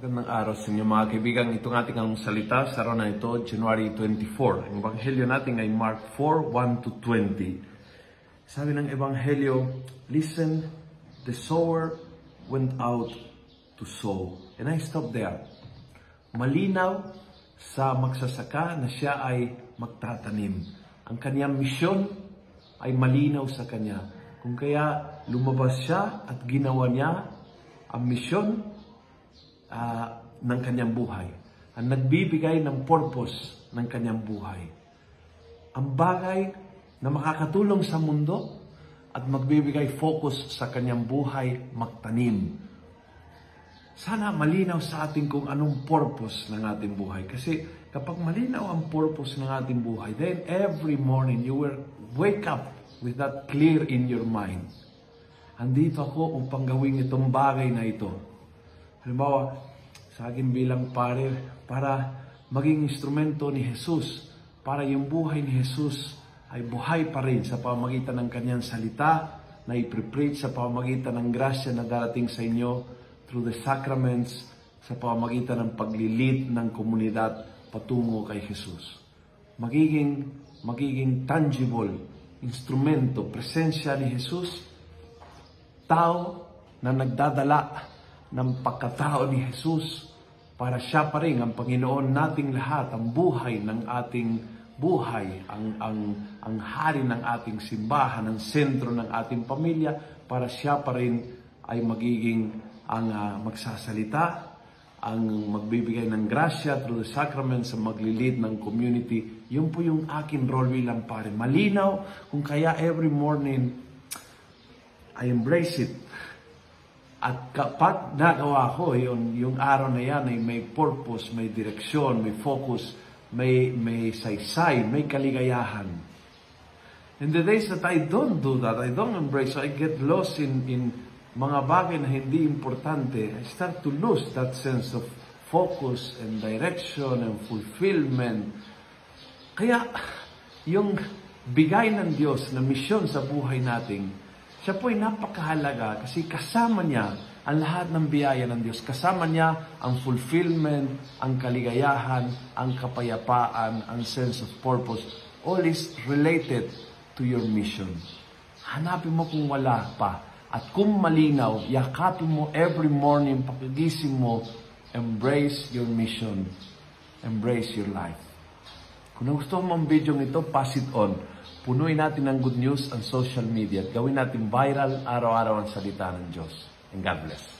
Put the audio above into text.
Magandang araw sa inyo mga kaibigan. Itong ating ang salita sa araw na ito, January 24. Ang ebanghelyo natin ay Mark 4, 1 to 20. Sabi ng ebanghelyo, Listen, the sower went out to sow. And I stop there. Malinaw sa magsasaka na siya ay magtatanim. Ang kanyang misyon ay malinaw sa kanya. Kung kaya lumabas siya at ginawa niya ang misyon uh, ng kanyang buhay. Ang nagbibigay ng purpose ng kanyang buhay. Ang bagay na makakatulong sa mundo at magbibigay focus sa kanyang buhay, magtanim. Sana malinaw sa atin kung anong purpose ng ating buhay. Kasi kapag malinaw ang purpose ng ating buhay, then every morning you will wake up with that clear in your mind andito ako upang gawin itong bagay na ito. Halimbawa, sa akin bilang pare, para maging instrumento ni Jesus, para yung buhay ni Jesus ay buhay pa rin sa pamagitan ng kanyang salita na iprepreach sa pamagitan ng grasya na darating sa inyo through the sacraments sa pamagitan ng paglilid ng komunidad patungo kay Jesus. Magiging, magiging tangible instrumento, presensya ni Jesus tao na nagdadala ng pagkatao ni Jesus para siya pa rin ang Panginoon nating lahat, ang buhay ng ating buhay, ang, ang, ang hari ng ating simbahan, ang sentro ng ating pamilya, para siya pa rin ay magiging ang uh, magsasalita, ang magbibigay ng grasya through the sacrament sa maglilid ng community. Yun po yung akin role bilang pare. Malinaw kung kaya every morning I embrace it. At kapag nagawa ko yun, yung araw na yan ay may purpose, may direksyon, may focus, may, may saysay, may kaligayahan. In the days that I don't do that, I don't embrace, I get lost in, in mga bagay na hindi importante, I start to lose that sense of focus and direction and fulfillment. Kaya, yung bigay ng Diyos na misyon sa buhay natin, siya po ay napakahalaga kasi kasama niya ang lahat ng biyaya ng Diyos. Kasama niya ang fulfillment, ang kaligayahan, ang kapayapaan, ang sense of purpose. All is related to your mission. Hanapin mo kung wala pa. At kung malinaw, yakapin mo every morning, pakigising mo, embrace your mission. Embrace your life. Kung gusto mo ang video nito, pass it on. Punuin natin ng good news ang social media at gawin natin viral araw-araw ang salita ng Diyos. And God bless.